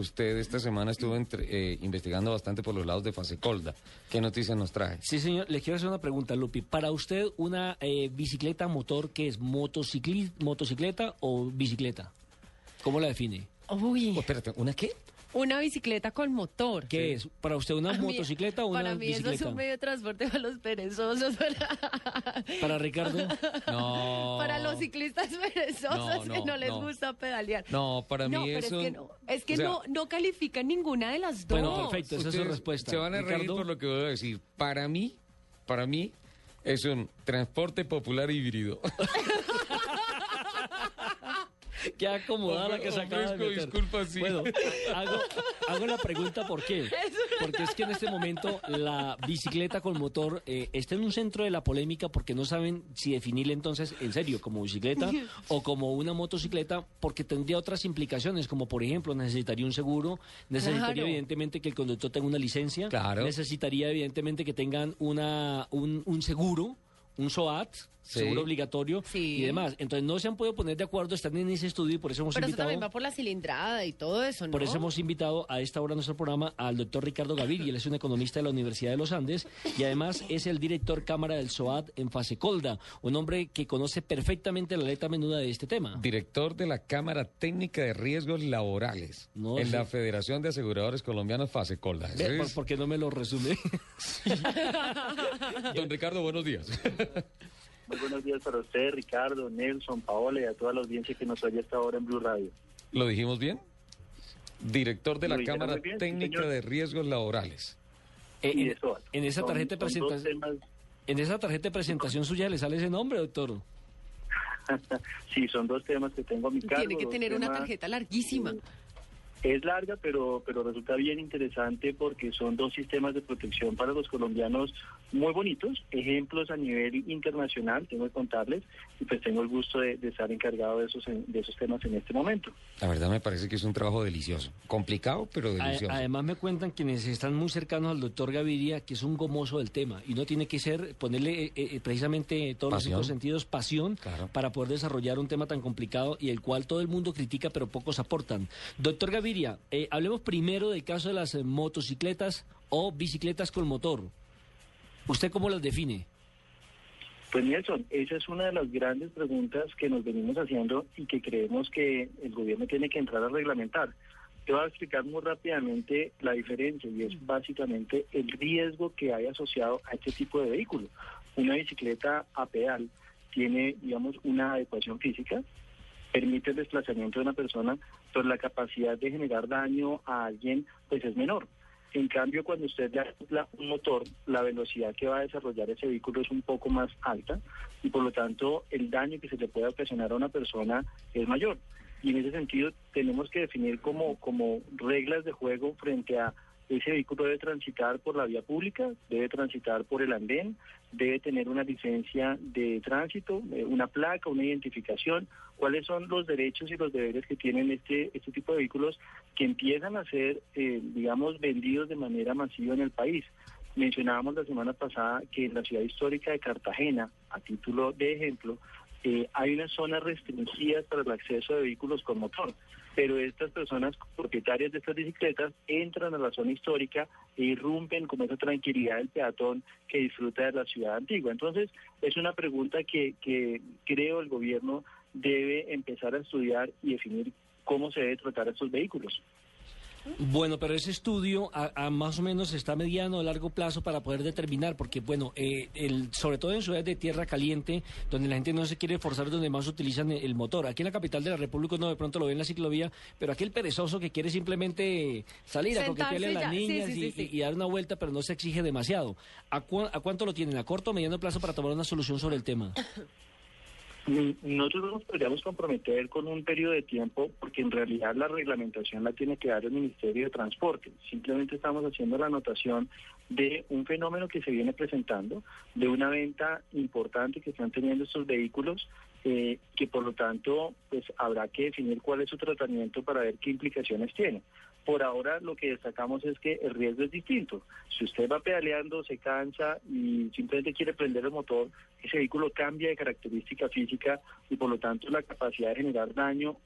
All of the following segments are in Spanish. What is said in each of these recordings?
usted esta semana estuvo entre- eh, investigando bastante por los lados de Fasecolda. ¿Qué noticias nos trae? Sí, señor. Le quiero hacer una pregunta, Lupi. Para usted, una eh, bicicleta motor, ¿qué es? ¿Motocicli- ¿Motocicleta o bicicleta? ¿Cómo la define? Uy, Oh, espérate, ¿una qué? Una bicicleta con motor. ¿Qué es? ¿Para usted una mí- motocicleta o una Para mí eso bicicleta? es un medio de transporte para los perezosos, para, Para Ricardo. No. para los ciclistas perezosos No, que no, les no. gusta pedalear. No, para no, mí pero eso... es que no, es que o sea, no, no califica ninguna de las dos. Bueno, perfecto. Esa es su respuesta. Se van a reír Ricardo. por lo que voy a decir. Para mí, para mí, es un transporte popular híbrido. Qué acomodada la que se acaba de Ofrezco meter. disculpas, sí. Bueno, hago, hago la pregunta ¿por qué? Porque es que en este momento la bicicleta con motor eh, está en un centro de la polémica porque no saben si definirle entonces en serio como bicicleta o como una motocicleta porque tendría otras implicaciones como por ejemplo necesitaría un seguro, necesitaría Claro. evidentemente que el conductor tenga una licencia, Claro. necesitaría evidentemente que tengan una, un, un seguro, un SOAT, Sí. seguro obligatorio Sí. y demás. Entonces no se han podido poner de acuerdo, están en ese estudio y por eso hemos Pero eso invitado... también va por la cilindrada y todo eso, ¿no? Por eso hemos invitado a esta hora en nuestro programa al doctor Ricardo Gaviria. Él es un economista de la Universidad de los Andes y además es el director cámara del SOAT en Fasecolda, un hombre que conoce perfectamente la letra menuda de este tema. Director de la Cámara Técnica de Riesgos Laborales No, en sí. la Federación de Aseguradores Colombianos ¿Por, es- por qué no me lo resume? Don Ricardo, buenos días. Muy buenos días para usted, Ricardo, Nelson, Paola y a toda la audiencia que nos oye hasta ahora en Blue Radio. ¿Lo dijimos bien? Director de la Cámara bien, Técnica señor. de Riesgos Laborales. Eh, Y en, de SOAT. en esa tarjeta de presentación, temas- en esa tarjeta de presentación suya le sale ese nombre, doctor. sí, son dos temas que tengo a mi cargo. Tiene que tener una tarjeta larguísima. Es larga, pero, pero resulta bien interesante porque son dos sistemas de protección para los colombianos muy bonitos, ejemplos a nivel internacional, tengo que contarles, y pues tengo el gusto de, de estar encargado de esos, de esos temas en este momento. La verdad me parece que es un trabajo delicioso. Complicado, pero A- delicioso. Además me cuentan quienes están muy cercanos al doctor Gaviria que es un gomoso del tema y no tiene que ser ponerle eh, eh, precisamente todos Pasión. los cinco sentidos pasión Claro. para poder desarrollar un tema tan complicado y el cual todo el mundo critica pero pocos aportan. Doctor Gaviria, eh, hablemos primero del caso de las eh, motocicletas o bicicletas con motor. ¿Usted cómo las define? Pues Nelson, esa es una de las grandes preguntas que nos venimos haciendo y que creemos que el gobierno tiene que entrar a reglamentar. Te voy a explicar muy rápidamente la diferencia y es básicamente el riesgo que hay asociado a este tipo de vehículo. Una bicicleta a pedal tiene, digamos, una adecuación física, permite el desplazamiento de una persona, pero la capacidad de generar daño a alguien pues es menor. En cambio, cuando usted le acopla un motor, la velocidad que va a desarrollar ese vehículo es un poco más alta y por lo tanto el daño que se le puede ocasionar a una persona es mayor. Y en ese sentido tenemos que definir como, como reglas de juego frente a ese vehículo debe transitar por la vía pública, debe transitar por el andén, debe tener una licencia de tránsito, eh, una placa, una identificación, cuáles son los derechos y los deberes que tienen este, este tipo de vehículos que empiezan a ser, eh, digamos, vendidos de manera masiva en el país. Mencionábamos la semana pasada que en la ciudad histórica de Cartagena, a título de ejemplo, eh, hay unas zonas restringidas para el acceso de vehículos con motor, pero estas personas propietarias de estas bicicletas entran a la zona histórica e irrumpen con esa tranquilidad del peatón que disfruta de la ciudad antigua. Entonces, es una pregunta que, que creo el gobierno debe empezar a estudiar y definir cómo se debe tratar a estos vehículos. Bueno, pero ese estudio a, a más o menos está a mediano o largo plazo para poder determinar, porque bueno, eh, el, sobre todo en ciudades de tierra caliente, donde la gente no se quiere forzar, donde más utilizan el, el motor. Aquí en la capital de la República no de pronto lo ve en la ciclovía, pero aquel perezoso que quiere simplemente salir a coquetearle a las niñas sí, y, sí, sí. y- y dar una vuelta, pero no se exige demasiado. ¿A, cua- a cuánto lo tienen? ¿A corto o mediano plazo para tomar una solución sobre el tema? Nosotros nos podríamos comprometer con un periodo de tiempo porque en realidad la reglamentación la tiene que dar el Ministerio de Transporte. Simplemente estamos haciendo la anotación de un fenómeno que se viene presentando, de una venta importante que están teniendo estos vehículos, eh, que por lo tanto pues habrá que definir cuál es su tratamiento para ver qué implicaciones tiene. Por ahora lo que destacamos es que el riesgo es distinto. Si usted va pedaleando, se cansa y simplemente quiere prender el motor, ese vehículo cambia de característica física y por lo tanto la capacidad de generar daño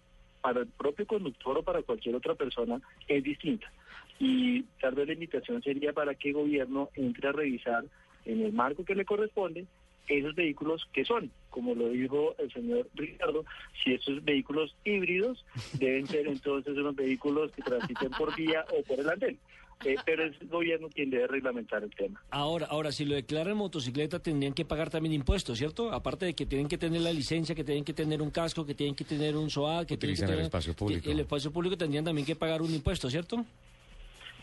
para el propio conductor o para cualquier otra persona es distinta. Y tal vez la invitación sería para que el gobierno entre a revisar en el marco que le corresponde esos vehículos que son, como lo dijo el señor Ricardo, si esos vehículos híbridos deben ser entonces unos vehículos que transiten por vía o por el andén. Eh, pero es el gobierno quien debe reglamentar el tema. Ahora, ahora, si lo declaran motocicleta, tendrían que pagar también impuestos, ¿cierto? Aparte de que tienen que tener la licencia, que tienen que tener un casco, que tienen que tener un SOA, que tienen que tener el espacio público. El espacio público tendrían también que pagar un impuesto, ¿cierto?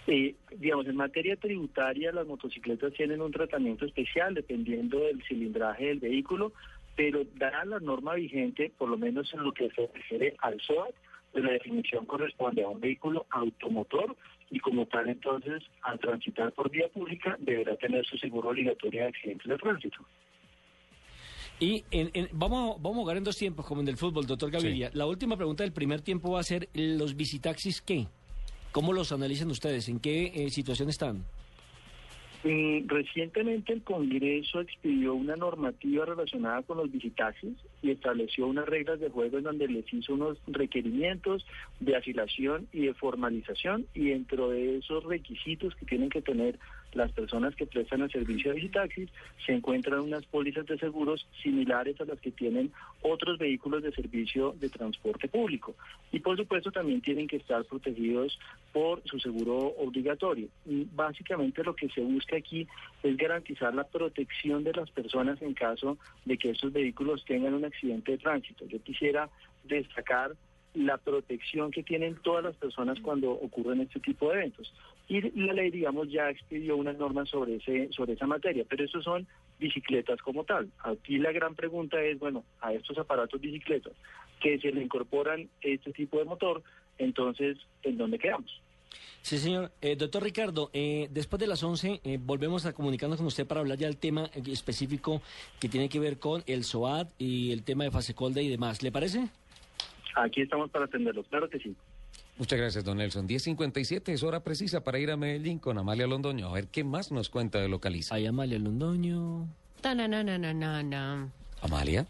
Eh, digamos, en materia tributaria, las motocicletas tienen un tratamiento especial dependiendo del cilindraje del vehículo, pero dada la norma vigente, por lo menos en lo que se refiere al SOAT, pues la definición corresponde a un vehículo automotor y como tal entonces al transitar por vía pública deberá tener su seguro obligatorio de accidentes de tránsito. Y vamos, vamos a jugar en dos tiempos, como en el fútbol, doctor Gaviria. La última pregunta del primer tiempo va a ser, ¿los visitaxis qué? ¿Cómo los analizan ustedes? ¿En qué eh, situación están? Mm, recientemente el Congreso expidió una normativa relacionada con los visitaxis y estableció unas reglas de juego en donde les hizo unos requerimientos de asilación y de formalización y dentro de esos requisitos que tienen que tener las personas que prestan el servicio de visitaxis se encuentran unas pólizas de seguros similares a las que tienen otros vehículos de servicio de transporte público. Y por supuesto también tienen que estar protegidos por su seguro obligatorio. Y básicamente lo que se busca aquí es garantizar la protección de las personas en caso de que estos vehículos tengan un accidente de tránsito. Yo quisiera destacar la protección que tienen todas las personas cuando ocurren este tipo de eventos. Y la ley, digamos, ya expidió unas normas sobre, ese, sobre esa materia, pero eso son bicicletas como tal. Aquí la gran pregunta es, bueno, a estos aparatos bicicletas que se le incorporan este tipo de motor, entonces, ¿en dónde quedamos? Sí, señor. Eh, doctor Ricardo, eh, después de las 11 eh, volvemos a comunicarnos con usted para hablar ya del tema específico que tiene que ver con el SOAT y el tema de Fasecolde y demás. ¿Le parece? Aquí estamos para atenderlos, claro que sí. Muchas gracias, don Nelson. 10.57 es hora precisa para ir a Medellín con Amalia Londoño. A ver qué más nos cuenta de Localiza. Ay, Amalia Londoño. Ta -na -na -na -na -na. Amalia.